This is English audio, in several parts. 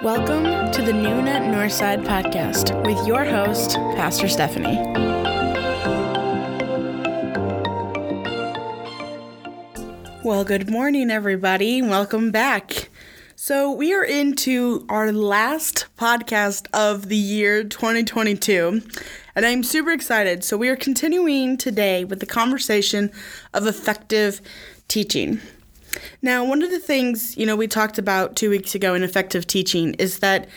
Welcome to the Noon at Northside podcast with your host, Pastor Stephanie. Well, good morning, everybody. Welcome back. So, we are into our last podcast of the year 2022, and I'm super excited. So, we are continuing today with the conversation of effective teaching. Now, one of the things, you know, we talked about two weeks ago in effective teaching is that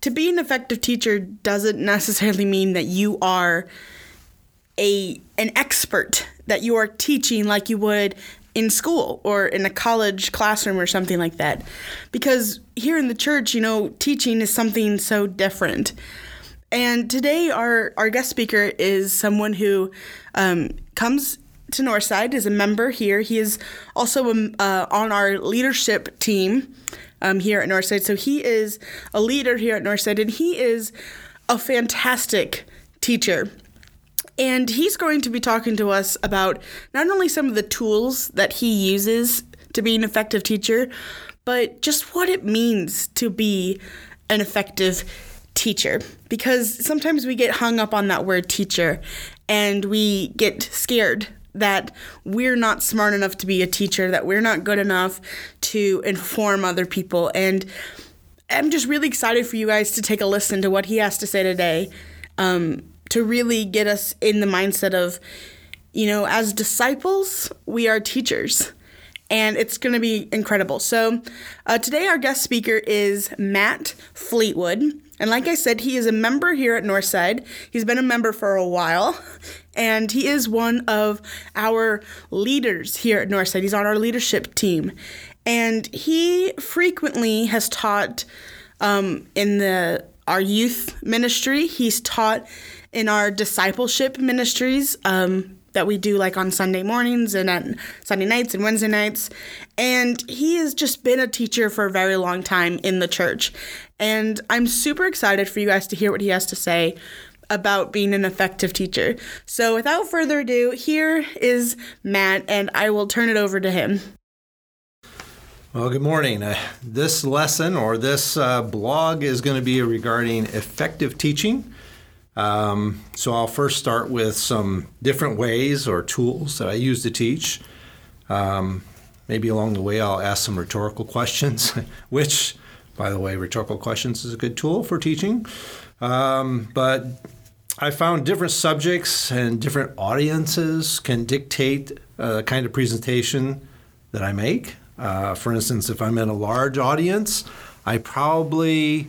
to be an effective teacher doesn't necessarily mean that you are a an expert that you are teaching like you would in school or in a college classroom or something like that. Because here in the church, you know, teaching is something so different. And today, our, our guest speaker is someone who um, comes to Northside is a member here. He is also um, uh, on our leadership team um, here at Northside. So he is a leader here at Northside, and he is a fantastic teacher. And he's going to be talking to us about not only some of the tools that he uses to be an effective teacher, but just what it means to be an effective teacher. Because sometimes we get hung up on that word teacher and we get scared that we're not smart enough to be a teacher, that we're not good enough to inform other people. And I'm just really excited for you guys to take a listen to what he has to say today um, to really get us in the mindset of, you know, as disciples, we are teachers. And it's going to be incredible. So, uh, today our guest speaker is Matt Fleetwood. And like I said, he is a member here at Northside. He's been a member for a while, and he is one of our leaders here at Northside. He's on our leadership team, and he frequently has taught um, in the our youth ministry. He's taught in our discipleship ministries. Um, that we do like on Sunday mornings and on Sunday nights and Wednesday nights. And he has just been a teacher for a very long time in the church. And I'm super excited for you guys to hear what he has to say about being an effective teacher. So without further ado, here is Matt, and I will turn it over to him. Well, good morning. Uh, this lesson or this uh, blog is going to be regarding effective teaching. Um, so I'll first start with some different ways or tools that I use to teach. Um, maybe along the way I'll ask some rhetorical questions, which, by the way, rhetorical questions is a good tool for teaching. Um, but I found different subjects and different audiences can dictate uh, the kind of presentation that I make. Uh, for instance, if I'm in a large audience, I probably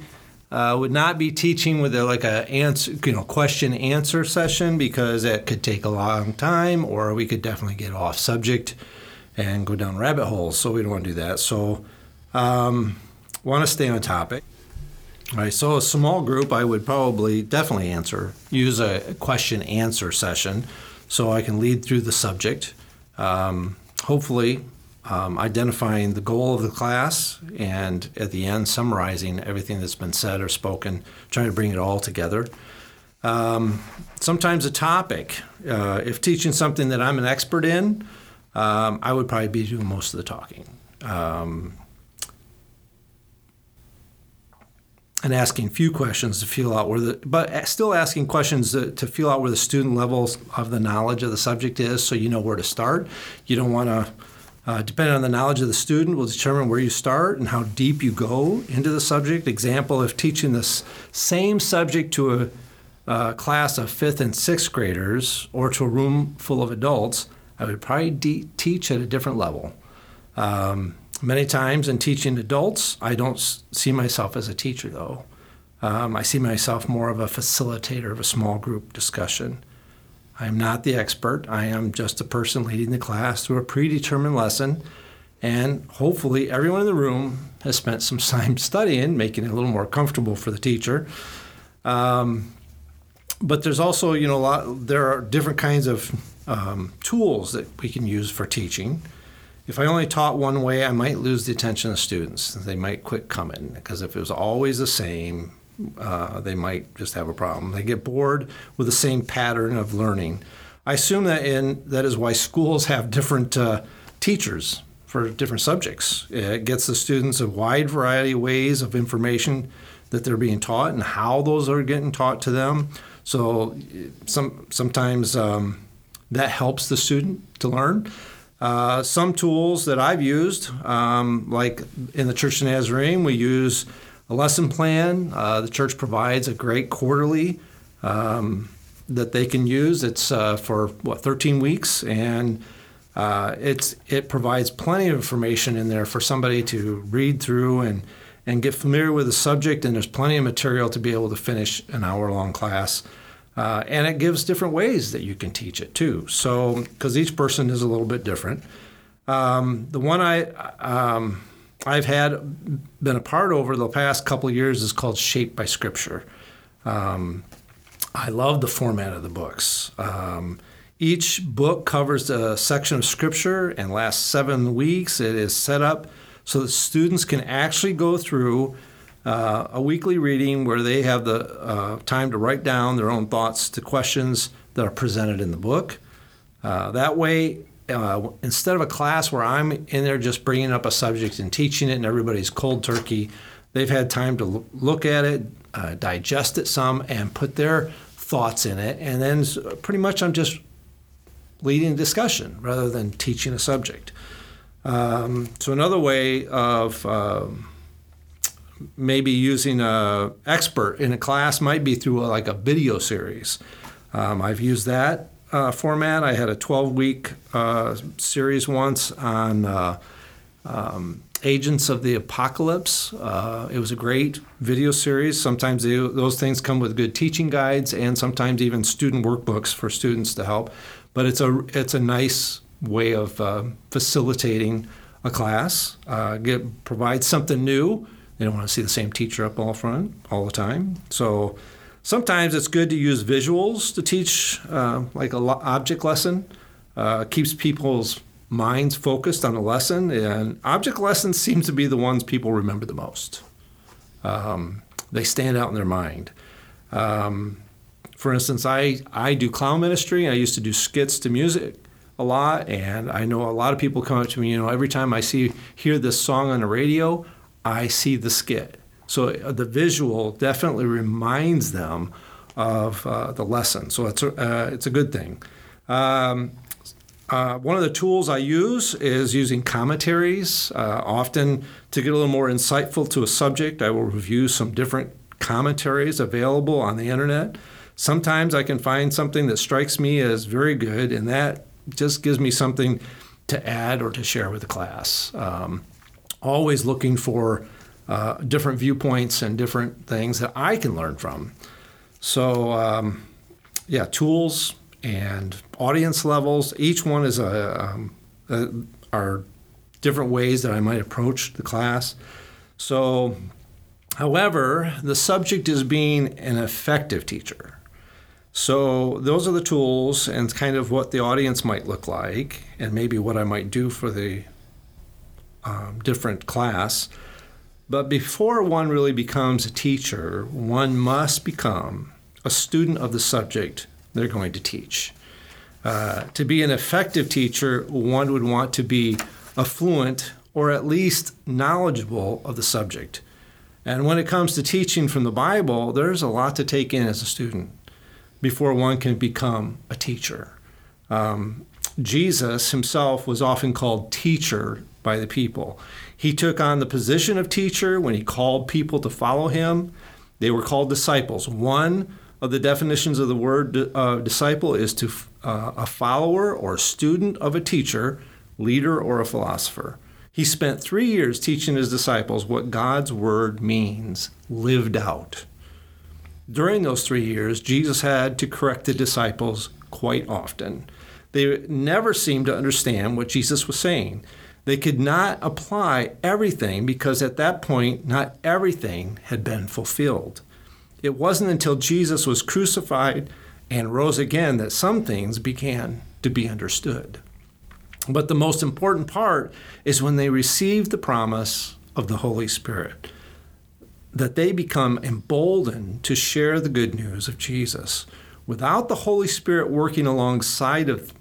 uh, would not be teaching with a, like a answer, you know, question answer session because it could take a long time, or we could definitely get off subject and go down rabbit holes. So we don't want to do that. So um, want to stay on topic. All right. So a small group, I would probably definitely answer use a question answer session, so I can lead through the subject. Um, hopefully, um, identifying the goal of the class, and at the end, summarizing everything that's been said or spoken, trying to bring it all together. Um, sometimes a topic. Uh, if teaching something that I'm an expert in, um, I would probably be doing most of the talking. Um, and asking few questions to feel out where the, but still asking questions to, to feel out where the student levels of the knowledge of the subject is, so you know where to start. You don't want to uh, depending on the knowledge of the student, will determine where you start and how deep you go into the subject. Example, if teaching this same subject to a, a class of fifth and sixth graders or to a room full of adults, I would probably de- teach at a different level. Um, many times in teaching adults, I don't see myself as a teacher, though. Um, I see myself more of a facilitator of a small group discussion. I am not the expert. I am just a person leading the class through a predetermined lesson. And hopefully, everyone in the room has spent some time studying, making it a little more comfortable for the teacher. Um, but there's also, you know, a lot, there are different kinds of um, tools that we can use for teaching. If I only taught one way, I might lose the attention of students. They might quit coming because if it was always the same, uh, they might just have a problem. They get bored with the same pattern of learning. I assume that in that is why schools have different uh, teachers for different subjects. It gets the students a wide variety of ways of information that they're being taught and how those are getting taught to them. So some sometimes um, that helps the student to learn. Uh, some tools that I've used, um, like in the Church of Nazarene, we use a lesson plan. Uh, the church provides a great quarterly um, that they can use. It's uh, for what 13 weeks, and uh, it's it provides plenty of information in there for somebody to read through and and get familiar with the subject. And there's plenty of material to be able to finish an hour long class. Uh, and it gives different ways that you can teach it too. So, because each person is a little bit different. Um, the one I um, I've had been a part over the past couple years is called Shaped by Scripture. Um, I love the format of the books. Um, each book covers a section of Scripture and lasts seven weeks. It is set up so that students can actually go through uh, a weekly reading where they have the uh, time to write down their own thoughts to questions that are presented in the book. Uh, that way, uh, instead of a class where I'm in there just bringing up a subject and teaching it and everybody's cold turkey, they've had time to look at it, uh, digest it some, and put their thoughts in it. And then pretty much I'm just leading a discussion rather than teaching a subject. Um, so another way of um, maybe using a expert in a class might be through a, like a video series. Um, I've used that uh, format. I had a 12 week uh, series once on uh, um, Agents of the Apocalypse. Uh, it was a great video series. Sometimes they, those things come with good teaching guides and sometimes even student workbooks for students to help. But it's a it's a nice way of uh, facilitating a class. Uh, get provide something new they don't want to see the same teacher up all front all the time. So sometimes it's good to use visuals to teach, uh, like a lo- object lesson. Uh, keeps people's minds focused on the lesson, and object lessons seem to be the ones people remember the most. Um, they stand out in their mind. Um, for instance, I, I do clown ministry. I used to do skits to music a lot, and I know a lot of people come up to me. You know, every time I see hear this song on the radio, I see the skit. So uh, the visual definitely reminds them of uh, the lesson. So it's a, uh, it's a good thing. Um, uh, one of the tools I use is using commentaries. Uh, often, to get a little more insightful to a subject, I will review some different commentaries available on the internet. Sometimes I can find something that strikes me as very good, and that just gives me something to add or to share with the class. Um, always looking for uh, different viewpoints and different things that I can learn from. So, um, yeah, tools and audience levels. Each one is a, um, a, are different ways that I might approach the class. So, however, the subject is being an effective teacher. So, those are the tools and kind of what the audience might look like, and maybe what I might do for the um, different class. But before one really becomes a teacher, one must become a student of the subject they're going to teach. Uh, to be an effective teacher, one would want to be affluent or at least knowledgeable of the subject. And when it comes to teaching from the Bible, there's a lot to take in as a student before one can become a teacher. Um, Jesus himself was often called teacher by the people. He took on the position of teacher when he called people to follow him. They were called disciples. One of the definitions of the word uh, disciple is to uh, a follower or student of a teacher, leader, or a philosopher. He spent three years teaching his disciples what God's word means, lived out. During those three years, Jesus had to correct the disciples quite often. They never seemed to understand what Jesus was saying. They could not apply everything because at that point, not everything had been fulfilled. It wasn't until Jesus was crucified and rose again that some things began to be understood. But the most important part is when they receive the promise of the Holy Spirit, that they become emboldened to share the good news of Jesus. Without the Holy Spirit working alongside of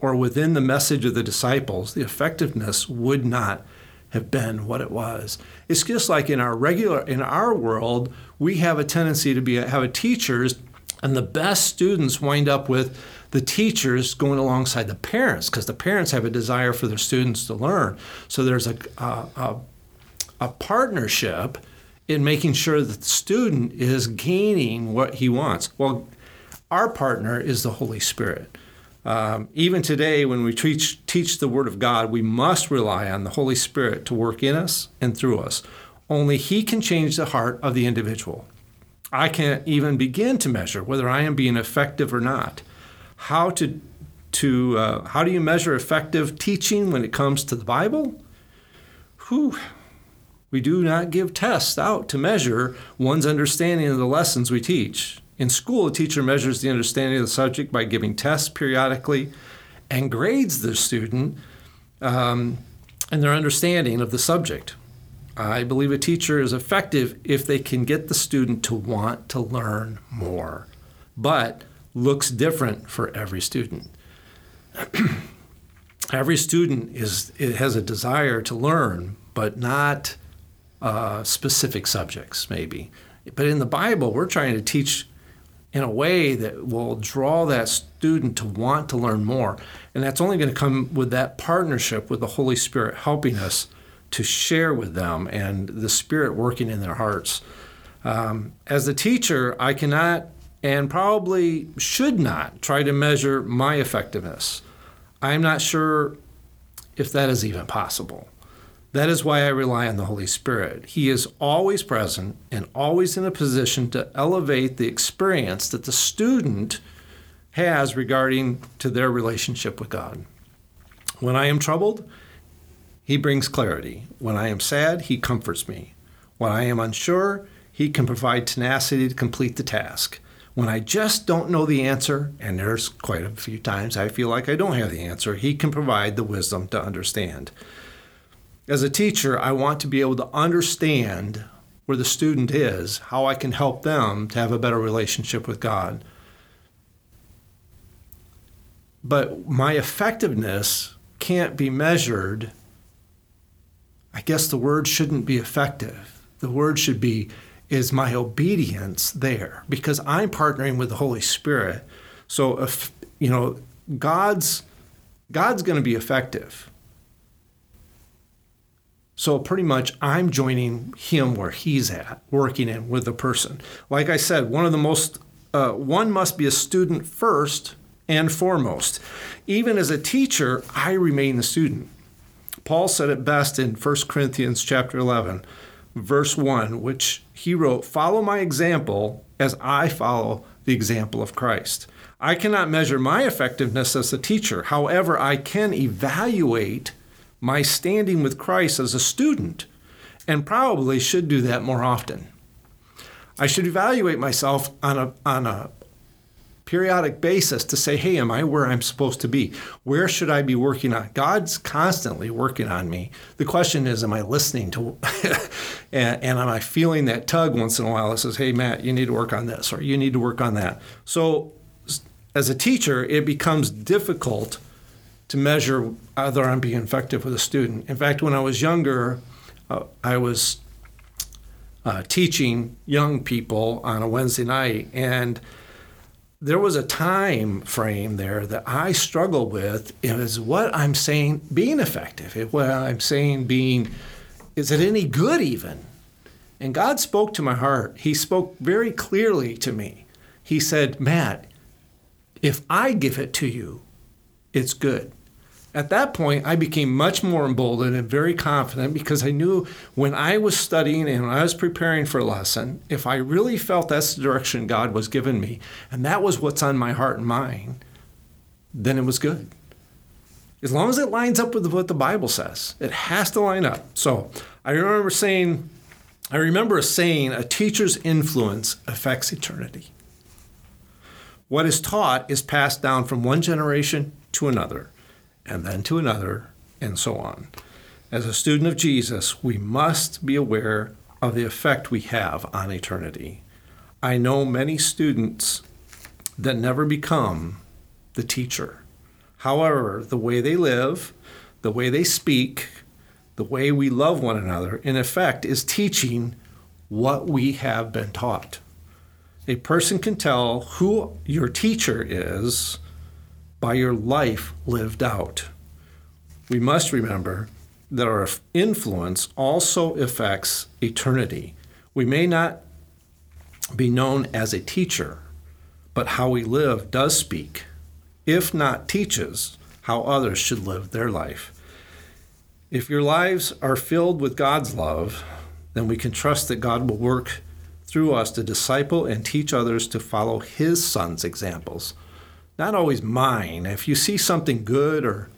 or within the message of the disciples, the effectiveness would not have been what it was. It's just like in our regular in our world, we have a tendency to be have a teachers and the best students wind up with the teachers going alongside the parents because the parents have a desire for their students to learn. So there's a, a, a, a partnership in making sure that the student is gaining what he wants. Well, our partner is the Holy Spirit. Um, even today, when we teach, teach the Word of God, we must rely on the Holy Spirit to work in us and through us. Only He can change the heart of the individual. I can't even begin to measure whether I am being effective or not. How to to uh, how do you measure effective teaching when it comes to the Bible? Whew. We do not give tests out to measure one's understanding of the lessons we teach. In school, a teacher measures the understanding of the subject by giving tests periodically and grades the student um, and their understanding of the subject. I believe a teacher is effective if they can get the student to want to learn more, but looks different for every student. every student is has a desire to learn, but not uh, specific subjects, maybe. But in the Bible, we're trying to teach in a way that will draw that student to want to learn more. And that's only going to come with that partnership with the Holy Spirit helping us to share with them and the Spirit working in their hearts. Um, as a teacher, I cannot and probably should not try to measure my effectiveness. I'm not sure if that is even possible. That is why I rely on the Holy Spirit. He is always present and always in a position to elevate the experience that the student has regarding to their relationship with God. When I am troubled, he brings clarity. When I am sad, he comforts me. When I am unsure, he can provide tenacity to complete the task. When I just don't know the answer, and there's quite a few times I feel like I don't have the answer, he can provide the wisdom to understand. As a teacher, I want to be able to understand where the student is, how I can help them to have a better relationship with God. But my effectiveness can't be measured. I guess the word shouldn't be effective. The word should be is my obedience there because I'm partnering with the Holy Spirit. So if you know God's God's going to be effective. So pretty much I'm joining him where he's at, working in with the person. Like I said, one of the most uh, one must be a student first and foremost. Even as a teacher, I remain the student. Paul said it best in 1 Corinthians chapter 11, verse 1, which he wrote, "Follow my example as I follow the example of Christ." I cannot measure my effectiveness as a teacher. However, I can evaluate my standing with Christ as a student, and probably should do that more often. I should evaluate myself on a, on a periodic basis to say, hey, am I where I'm supposed to be? Where should I be working on? God's constantly working on me. The question is, am I listening to, and, and am I feeling that tug once in a while that says, hey, Matt, you need to work on this or you need to work on that? So, as a teacher, it becomes difficult to measure whether I'm being effective with a student. In fact, when I was younger, uh, I was uh, teaching young people on a Wednesday night, and there was a time frame there that I struggled with is what I'm saying being effective, what I'm saying being, is it any good even? And God spoke to my heart. He spoke very clearly to me. He said, Matt, if I give it to you, it's good. At that point, I became much more emboldened and very confident because I knew when I was studying and when I was preparing for a lesson, if I really felt that's the direction God was giving me, and that was what's on my heart and mind, then it was good. As long as it lines up with what the Bible says, it has to line up. So I remember saying, I remember a saying, a teacher's influence affects eternity. What is taught is passed down from one generation to another and then to another, and so on. As a student of Jesus, we must be aware of the effect we have on eternity. I know many students that never become the teacher. However, the way they live, the way they speak, the way we love one another, in effect, is teaching what we have been taught. A person can tell who your teacher is by your life lived out. We must remember that our influence also affects eternity. We may not be known as a teacher, but how we live does speak, if not teaches, how others should live their life. If your lives are filled with God's love, then we can trust that God will work through us to disciple and teach others to follow His Son's examples. Not always mine. If you see something good or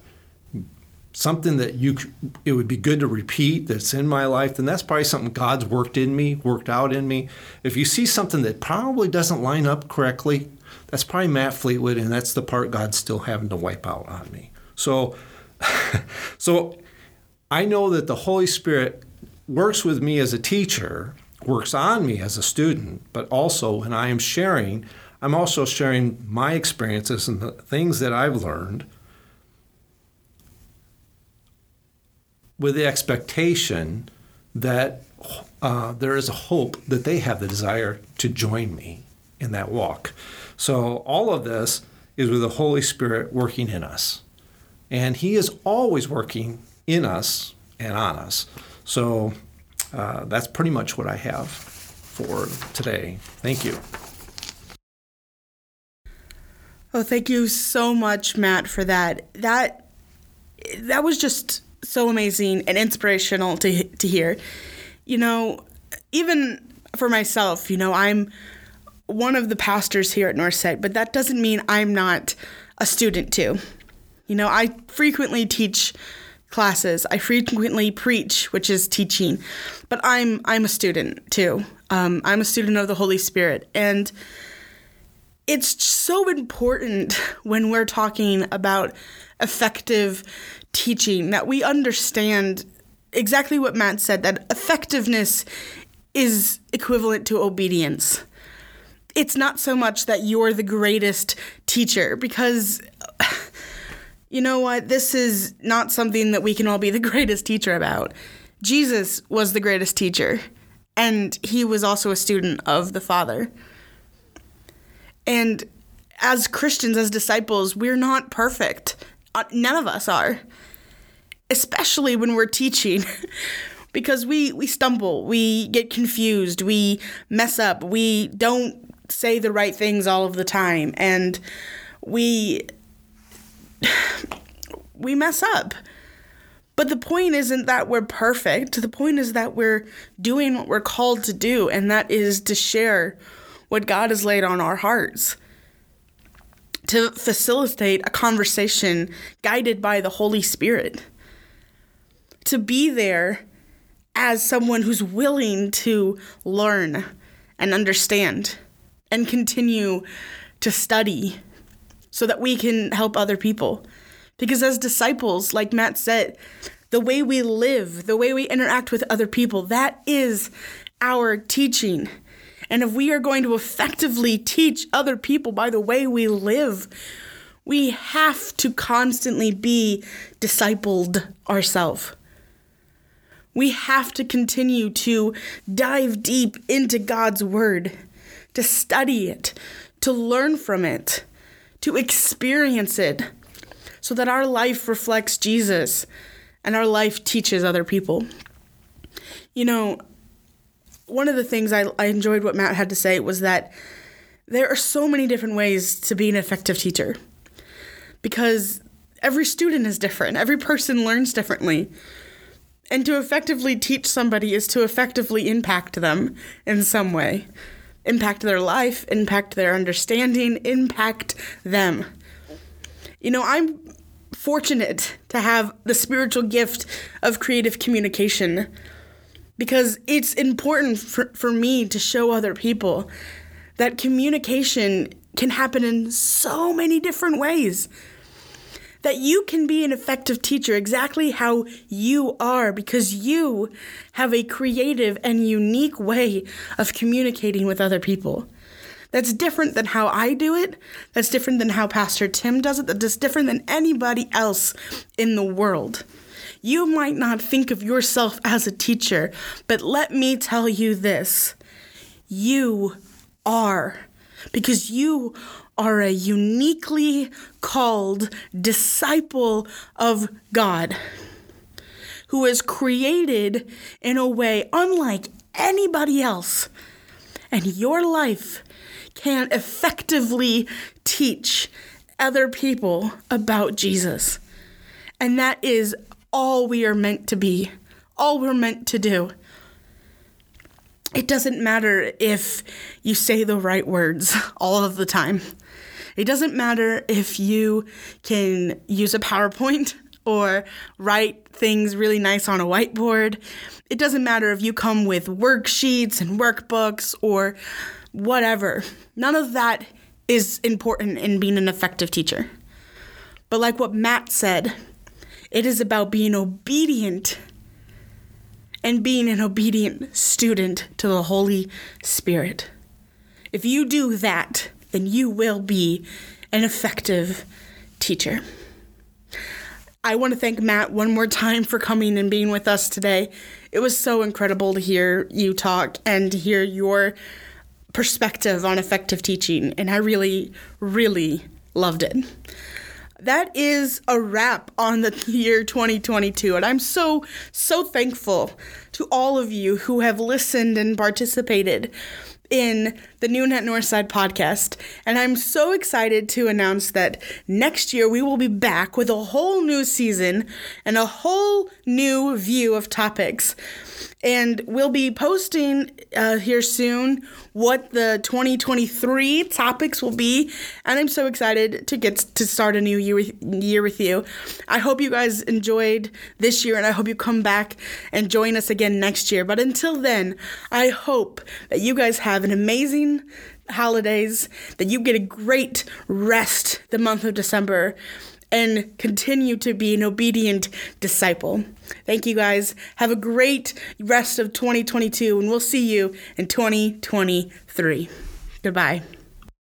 something that you it would be good to repeat that's in my life then that's probably something god's worked in me worked out in me if you see something that probably doesn't line up correctly that's probably matt fleetwood and that's the part god's still having to wipe out on me so so i know that the holy spirit works with me as a teacher works on me as a student but also when i am sharing i'm also sharing my experiences and the things that i've learned with the expectation that uh, there is a hope that they have the desire to join me in that walk. So, all of this is with the Holy Spirit working in us. And He is always working in us and on us. So, uh, that's pretty much what I have for today. Thank you. Oh, thank you so much, Matt, for that. That that was just so amazing and inspirational to to hear. You know, even for myself, you know, I'm one of the pastors here at Northside, but that doesn't mean I'm not a student too. You know, I frequently teach classes. I frequently preach, which is teaching, but I'm I'm a student too. Um, I'm a student of the Holy Spirit, and it's so important when we're talking about effective teaching that we understand exactly what Matt said that effectiveness is equivalent to obedience. It's not so much that you're the greatest teacher because you know what? This is not something that we can all be the greatest teacher about. Jesus was the greatest teacher, and he was also a student of the Father. And as Christians, as disciples, we're not perfect. Uh, none of us are. Especially when we're teaching. Because we we stumble. We get confused. We mess up. We don't say the right things all of the time. And we we mess up. But the point isn't that we're perfect. The point is that we're doing what we're called to do and that is to share what god has laid on our hearts to facilitate a conversation guided by the holy spirit to be there as someone who's willing to learn and understand and continue to study so that we can help other people. Because as disciples, like Matt said, the way we live, the way we interact with other people, that is our teaching. And if we are going to effectively teach other people by the way we live, we have to constantly be discipled ourselves. We have to continue to dive deep into God's Word, to study it, to learn from it, to experience it, so that our life reflects Jesus and our life teaches other people. You know, one of the things I, I enjoyed what Matt had to say was that there are so many different ways to be an effective teacher because every student is different, every person learns differently. And to effectively teach somebody is to effectively impact them in some way. Impact their life, impact their understanding, impact them. You know, I'm fortunate to have the spiritual gift of creative communication because it's important for, for me to show other people that communication can happen in so many different ways that you can be an effective teacher exactly how you are because you have a creative and unique way of communicating with other people. That's different than how I do it. That's different than how Pastor Tim does it. That's different than anybody else in the world. You might not think of yourself as a teacher, but let me tell you this you are, because you are a uniquely called disciple of God who is created in a way unlike anybody else. And your life can effectively teach other people about Jesus. And that is all we are meant to be, all we're meant to do. It doesn't matter if you say the right words all of the time. It doesn't matter if you can use a PowerPoint or write things really nice on a whiteboard. It doesn't matter if you come with worksheets and workbooks or whatever. None of that is important in being an effective teacher. But like what Matt said, it is about being obedient and being an obedient student to the Holy Spirit. If you do that, then you will be an effective teacher. I want to thank Matt one more time for coming and being with us today. It was so incredible to hear you talk and to hear your perspective on effective teaching, and I really, really loved it. That is a wrap on the year 2022, and I'm so, so thankful to all of you who have listened and participated in the Noon at Northside podcast. And I'm so excited to announce that next year we will be back with a whole new season and a whole new view of topics. And we'll be posting uh, here soon what the 2023 topics will be. And I'm so excited to get to start a new year with, year with you. I hope you guys enjoyed this year and I hope you come back and join us again next year. But until then, I hope that you guys have an amazing holidays, that you get a great rest the month of December and continue to be an obedient disciple. Thank you guys. Have a great rest of 2022, and we'll see you in 2023. Goodbye.